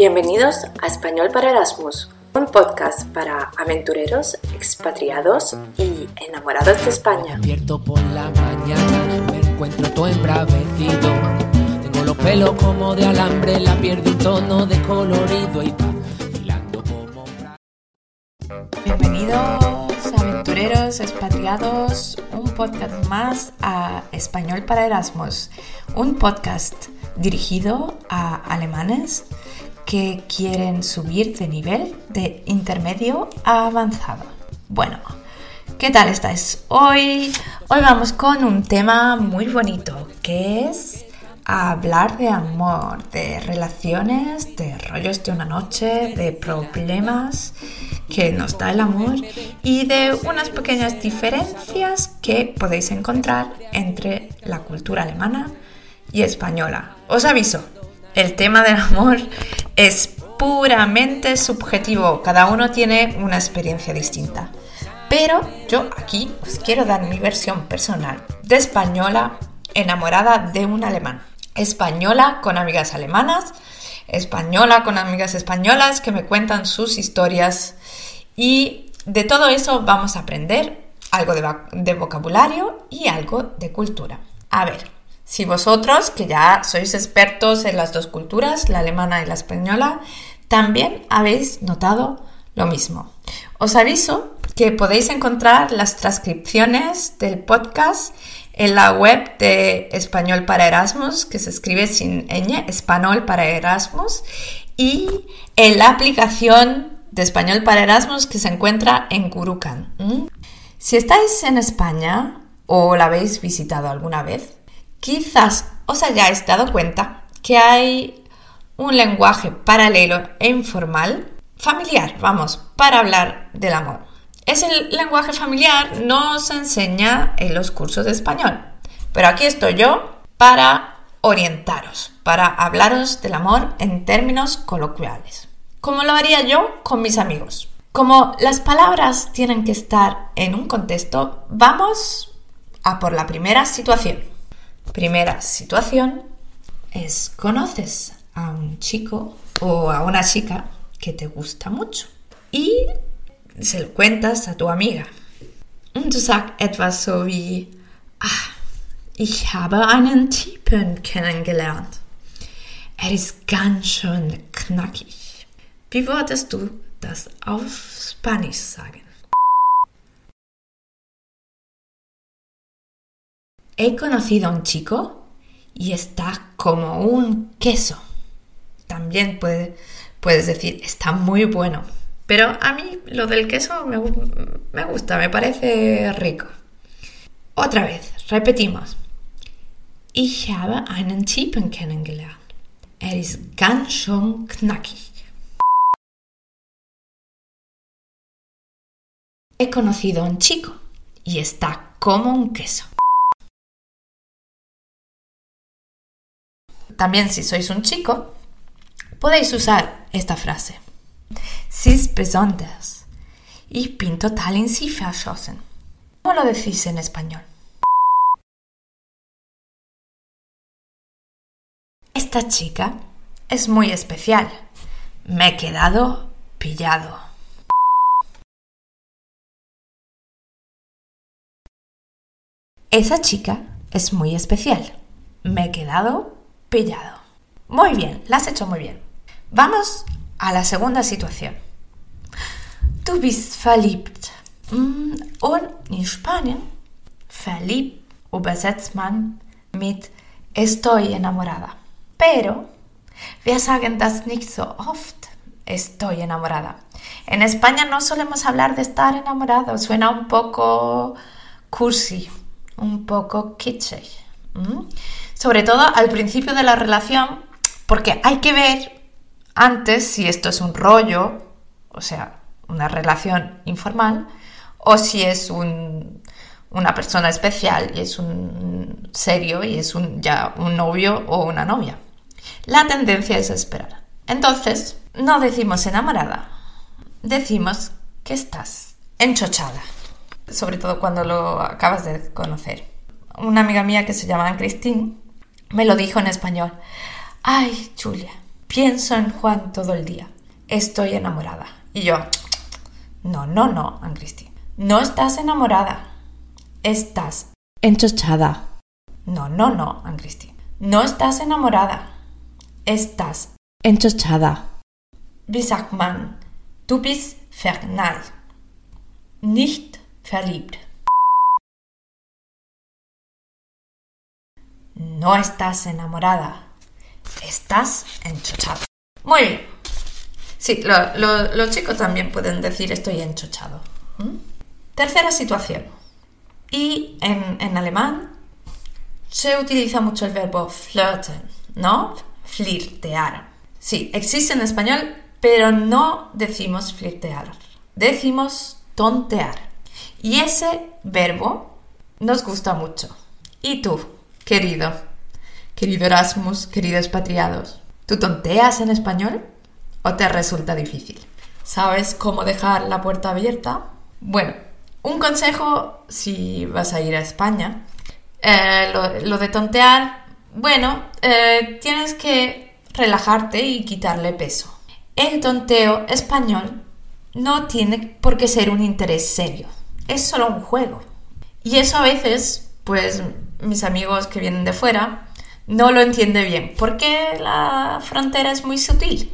Bienvenidos a Español para Erasmus, un podcast para aventureros, expatriados y enamorados de España. Despierto por la mañana, me encuentro todo embravecido. Tengo los pelos como de alambre, la piel de un tono de colorido y va filando como Bienvenidos aventureros, expatriados, un podcast más a Español para Erasmus, un podcast dirigido a alemanes que quieren subir de nivel de intermedio a avanzado. Bueno, ¿qué tal estáis hoy? Hoy vamos con un tema muy bonito que es hablar de amor, de relaciones, de rollos de una noche, de problemas que nos da el amor y de unas pequeñas diferencias que podéis encontrar entre la cultura alemana y española. Os aviso, el tema del amor es puramente subjetivo, cada uno tiene una experiencia distinta. Pero yo aquí os quiero dar mi versión personal de española enamorada de un alemán. Española con amigas alemanas, española con amigas españolas que me cuentan sus historias y de todo eso vamos a aprender algo de, de vocabulario y algo de cultura. A ver, si vosotros, que ya sois expertos en las dos culturas, la alemana y la española, también habéis notado lo mismo. Os aviso que podéis encontrar las transcripciones del podcast en la web de Español para Erasmus, que se escribe sin ñ, Español para Erasmus, y en la aplicación de Español para Erasmus que se encuentra en Kurukan. Si estáis en España o la habéis visitado alguna vez, quizás os hayáis dado cuenta que hay un lenguaje paralelo e informal, familiar, vamos, para hablar del amor. Ese lenguaje familiar no se enseña en los cursos de español, pero aquí estoy yo para orientaros, para hablaros del amor en términos coloquiales. Como lo haría yo con mis amigos. Como las palabras tienen que estar en un contexto, vamos a por la primera situación. Primera situación es conoces a un chico o a una chica que te gusta mucho y se lo cuentas a tu amiga. Und du sagst etwas so wie, ah, ich habe einen Typen kennengelernt. Er ist ganz schön knackig. Wie würdest du das auf Spanisch sagen? He conocido a un chico y está como un queso. También puede, puedes decir, está muy bueno. Pero a mí lo del queso me, me gusta, me parece rico. Otra vez, repetimos. Ich habe einen Typen kennengelernt. Er ist ganz schön knackig. He conocido a un chico y está como un queso. También si sois un chico, podéis usar esta frase. Sie besonders. Ich bin total in sie verschossen. ¿Cómo lo decís en español? Esta chica es muy especial. Me he quedado pillado. Esa chica es muy especial. Me he quedado pillado. Muy bien, la has hecho muy bien. Vamos a la segunda situación. Du bist verliebt. Mm, und in Spanien, verliebt übersetzt man mit estoy enamorada. Pero wir sagen das nicht so oft. Estoy enamorada. En España no solemos hablar de estar enamorado. Suena un poco cursi, un poco kitschy. Sobre todo al principio de la relación, porque hay que ver antes si esto es un rollo, o sea, una relación informal, o si es una persona especial y es un serio y es un, ya un novio o una novia. La tendencia es esperar. Entonces, no decimos enamorada, decimos que estás enchochada, sobre todo cuando lo acabas de conocer. Una amiga mía que se llama Christine me lo dijo en español. Ay, Julia, Pienso en Juan todo el día. Estoy enamorada. Y yo, no, no, no, Christine. No estás enamorada. Estás enchochada. No, no, no, Christine. No estás enamorada. Estás enchochada. Wie sagt man? Du bist. Nicht verliebt. No estás enamorada. Estás enchochada. Muy bien. Sí, los chicos también pueden decir estoy enchochado. ¿Mm? Tercera situación. Y en, en, alemán se utiliza mucho el verbo flirten, ¿no? Flirtear. Sí, existe en español, pero no decimos flirtear. Decimos tontear. Y ese verbo nos gusta mucho. ¿Y tú, querido? Querido Erasmus, queridos expatriados, ¿tú tonteas en español o te resulta difícil? ¿Sabes cómo dejar la puerta abierta? Bueno, un consejo si vas a ir a España. Eh, lo, de tontear, bueno, eh, tienes que relajarte y quitarle peso. El tonteo español no tiene por qué ser un interés serio, es solo un juego. Y eso a veces, pues mis amigos que vienen de fuera no lo entienden bien, porque la frontera es muy sutil.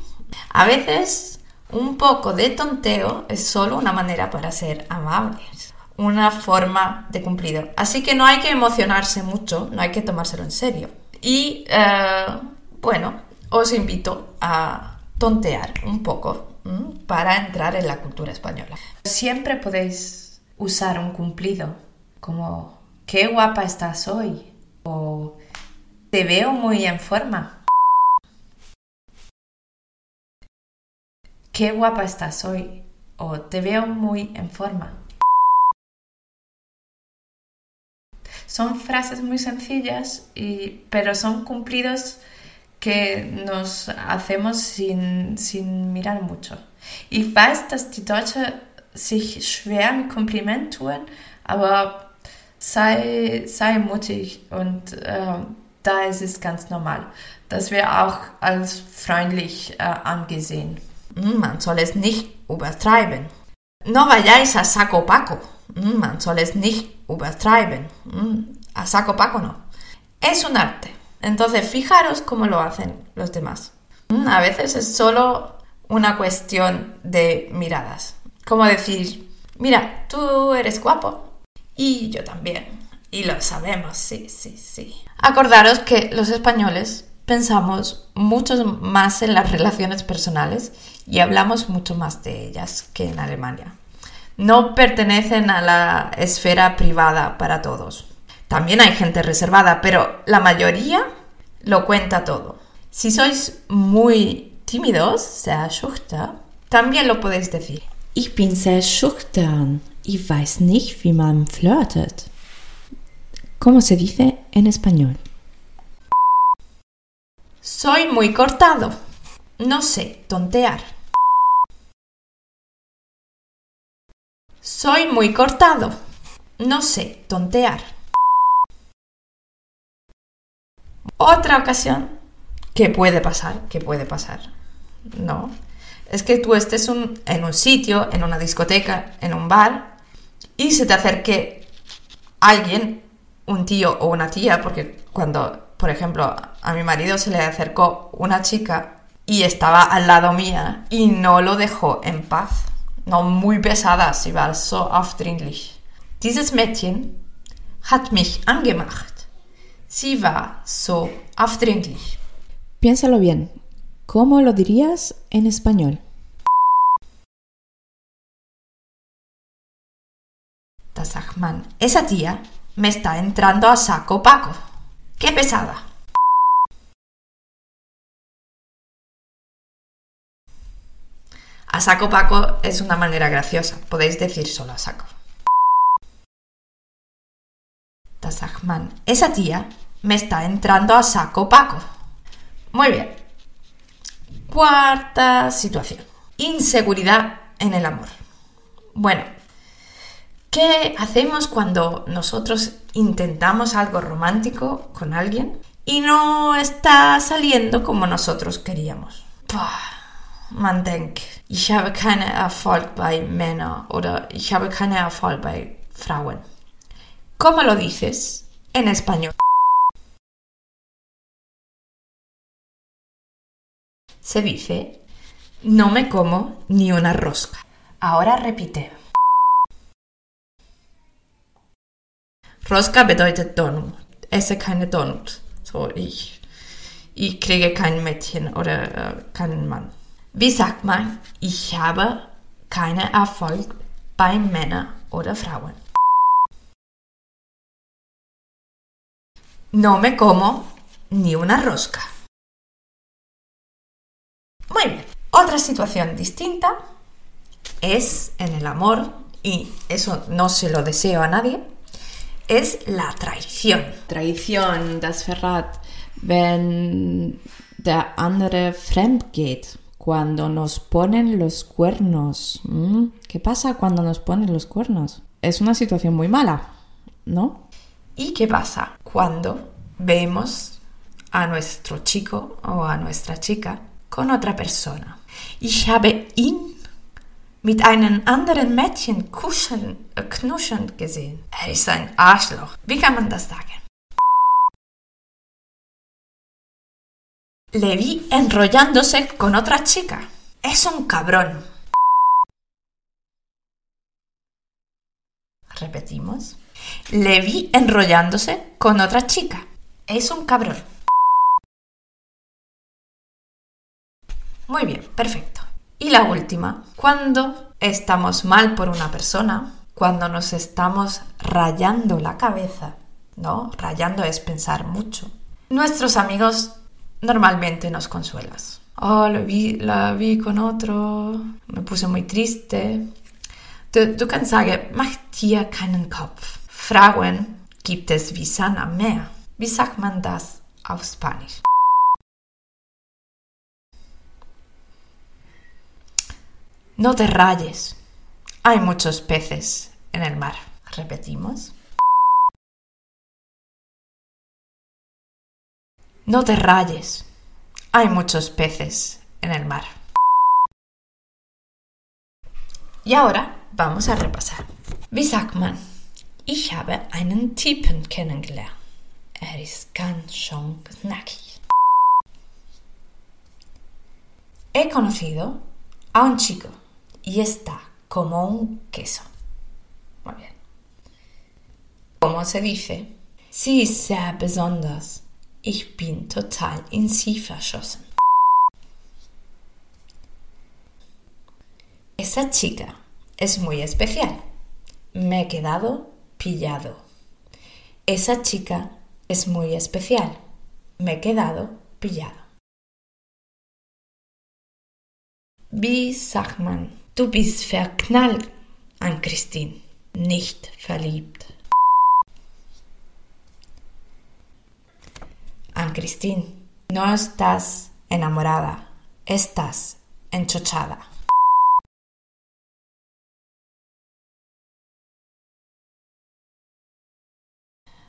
A veces un poco de tonteo es solo una manera para ser amables, una forma de cumplido. Así que no hay que emocionarse mucho, no hay que tomárselo en serio. Y eh, bueno, os invito a tontear un poco para entrar en la cultura española. Siempre podéis usar un cumplido como qué guapa estás hoy o te veo muy en forma. Qué guapa estás hoy o te veo muy en forma. Son frases muy sencillas, y, pero son cumplidos que nos hacemos sin, sin mirar mucho. Ich weiß, dass die Deutschen sich schwer mit Kompliment tun, aber sei, sei mutig und äh, da ist es ganz normal. Das wird auch als freundlich äh, angesehen. Mm, man soll es nicht übertreiben. No vayáis a saco paco. Mm, man soll es nicht übertreiben. Mm, a saco paco no. Es un arte. Entonces, fijaros cómo lo hacen los demás. A veces es solo una cuestión de miradas. Como decir, mira, tú eres guapo y yo también. Y lo sabemos, sí, sí, sí. Acordaros que los españoles pensamos mucho más en las relaciones personales y hablamos mucho más de ellas que en Alemania. No pertenecen a la esfera privada para todos. También hay gente reservada, pero la mayoría lo cuenta todo. Si sois muy tímidos, sehr schüchtern, también lo podéis decir. Ich bin sehr schüchtern. Ich weiß nicht, wie man flirtet. ¿Cómo se dice en español? Soy muy cortado. No sé tontear. Soy muy cortado. No sé tontear. Otra ocasión que puede pasar, que puede pasar, ¿no? Es que tú estés en un sitio, en una discoteca, en un bar, y se te acerque alguien, un tío o una tía, porque cuando, por ejemplo, a mi marido se le acercó una chica y estaba al lado mía y no lo dejó en paz. No, muy pesada, sie war so aufdringlich. Dieses Mädchen hat mich angemacht. Sie war so aufdringlich. Piénsalo bien. ¿Cómo lo dirías en español? Man. Esa tía me está entrando a saco paco. ¡Qué pesada! A saco paco es una manera graciosa. Podéis decir solo a saco. Esa tía me está entrando a saco paco. Muy bien. Cuarta situación. Inseguridad en el amor. Bueno, ¿qué hacemos cuando nosotros intentamos algo romántico con alguien y no está saliendo como nosotros queríamos? Boah, man denkt, ich habe keinen Erfolg bei Männern oder ich habe keinen Erfolg bei Frauen. ¿Cómo lo dices en español? Se dice, no me como ni una rosca. Ahora repite. Rosca bedeutet Donut. Esse keine Donut. So, ich, ich kriege kein Mädchen oder äh, keinen Mann. Wie sagt man, ich habe keinen Erfolg bei Männern oder Frauen? No me como ni una rosca. Muy bien. Otra situación distinta es en el amor, y eso no se lo deseo a nadie, es la traición. Traición, das Verrat, wenn der andere fremd geht, cuando nos ponen los cuernos. ¿Qué pasa cuando nos ponen los cuernos? Es una situación muy mala, ¿no? ¿Y qué pasa cuando vemos a nuestro chico o a nuestra chica con otra persona? Ich habe ihn mit einem anderen Mädchen kuscheln, äh, knuscheln gesehen. Er ist ein Arschloch. Wie kann man das sagen? Le vi enrollándose con otra chica. Es un cabrón. Repetimos. Le vi enrollándose con otra chica. Es un cabrón. Muy bien, perfecto. Y la última, cuando estamos mal por una persona, cuando nos estamos rayando la cabeza, ¿no? Rayando es pensar mucho. Nuestros amigos normalmente nos consuelan. Oh, lo vi, la vi con otro, me puse muy triste. Du, du kannst sagen, mach dir keinen Kopf. Frauen gibt es wie Sand am Meer. Wie sagt man das auf Spanisch? No te rayes. Hay muchos peces en el mar. Repetimos. No te rayes. Hay muchos peces en el mar. Y ahora vamos a repasar. Wie sagt man? Ich habe einen Typen kennengelernt. Er ist ganz schön knackig. He conocido a un chico y está como un queso. Muy bien. ¿Cómo se dice? Sie ist sehr besonders. Ich bin total in sie verschossen. Esa chica es muy especial. Me he quedado pillado. Esa chica es muy especial. Me he quedado pillado. Wie sagt? Du bist verknallt an Christine, nicht verliebt. An Christine, no estás enamorada, estás enchochada.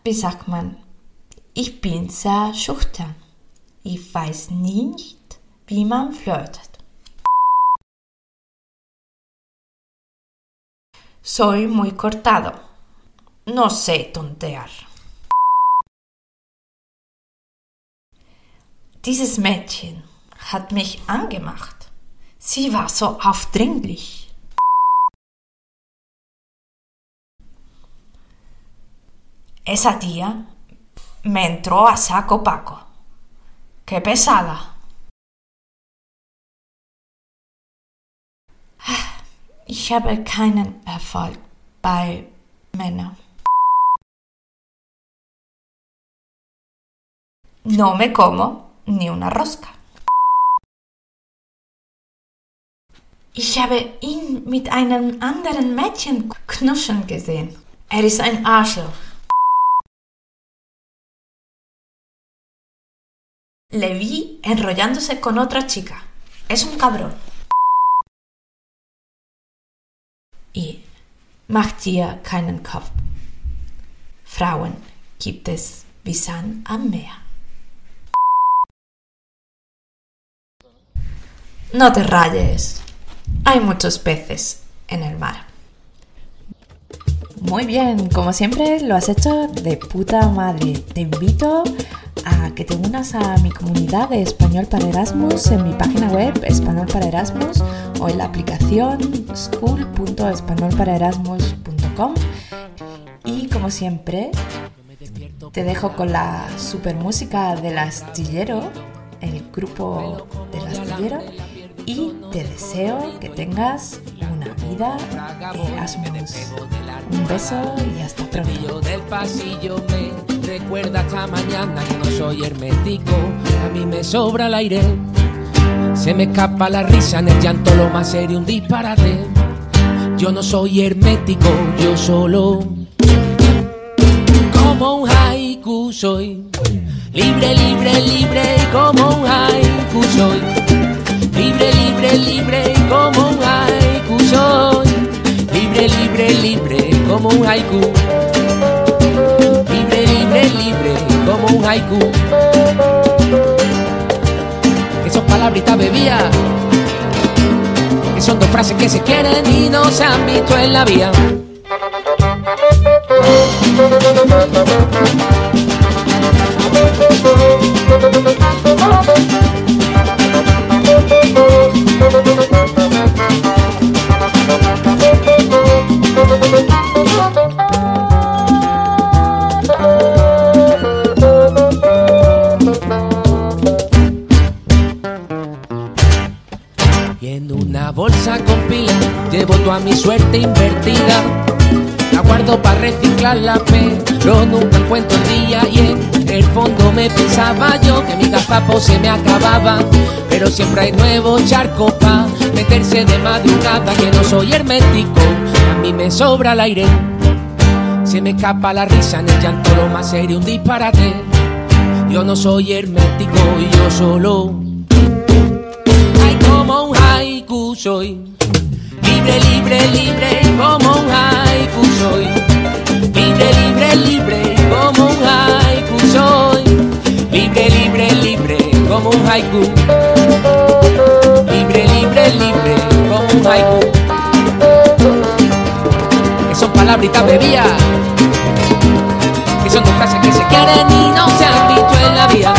Wie sagt man? Ich bin sehr schüchtern. Ich weiß nicht, wie man flirtet. Soy muy cortado. No sé tontear. Dieses Mädchen hat mich angemacht. Sie war so aufdringlich. Esa tía me entró a saco paco. ¡Qué pesada! Ich habe keinen Erfolg bei Männern. No me como ni una rosca. Ich habe ihn mit einem anderen Mädchen knuschen gesehen. Er ist ein Arschloch. Le vi enrollándose con otra chica. Es un cabrón. Mach dir keinen Kopf. Frauen gibt es wie Sand am Meer. No te rayes. Hay muchos peces en el mar. Muy bien, como siempre lo has hecho de puta madre. Te invito a que te unas a mi comunidad de Español para Erasmus en mi página web Español para Erasmus o en la aplicación school.españolparaerasmus.com y como siempre te dejo con la super música del astillero, el grupo del astillero y te deseo que tengas una vida Erasmus. Un beso y hasta pronto. Recuerda hasta mañana que no soy hermético, a mí me sobra el aire. Se me escapa la risa en el llanto, lo más serio, un disparate. Yo no soy hermético, yo solo como un haiku soy. Libre, libre, libre, como un haiku soy. Libre, libre, libre, como un haiku soy. Libre, libre, libre, como un haiku. Como un haiku. Que son palabritas bebías. Que son dos frases que se quieren y no se han visto en la vía. Mi suerte invertida. La guardo para reciclarla, pero nunca encuentro el día. Y en el fondo me pensaba yo que mi gazapo se me acababa. Pero siempre hay nuevos charcos pa' meterse de madrugada. Que no soy hermético, a mí me sobra el aire. Se me escapa la risa en el llanto, lo más serio, un disparate. Yo no soy hermético y yo solo Ay, como un haiku soy. Libre, libre, libre, como un haiku soy. Libre, libre, libre, como un haiku soy. Libre, libre, libre, como un haiku. Libre, libre, libre, como un haiku. Que son palabritas bebías. Que son dos frases que se quieren y no se han visto en la vida.